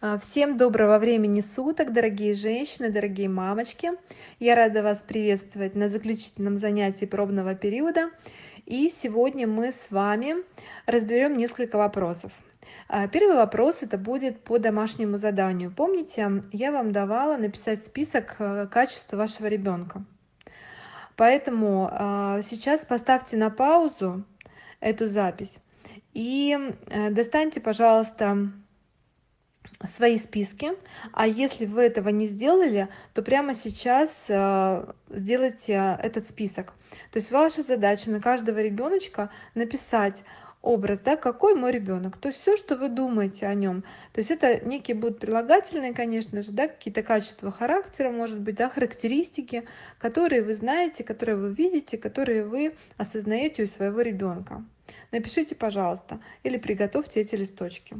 А, Всем доброго времени суток, дорогие женщины, дорогие мамочки. Я рада вас приветствовать на заключительном занятии пробного периода. И сегодня мы с вами разберем несколько вопросов. А, Первый вопрос это будет по домашнему заданию. Помните, я вам давала написать список э, качеств вашего ребенка. Поэтому а, сейчас поставьте на паузу эту запись и э, достаньте, пожалуйста, свои списки. А если вы этого не сделали, то прямо сейчас э, сделайте этот список. То есть ваша задача на каждого ребеночка написать образ, да, какой мой ребенок. То есть все, что вы думаете о нем. То есть это некие будут прилагательные, конечно же, да, какие-то качества характера, может быть, да, характеристики, которые вы знаете, которые вы видите, которые вы осознаете у своего ребенка. Напишите, пожалуйста, или приготовьте эти листочки.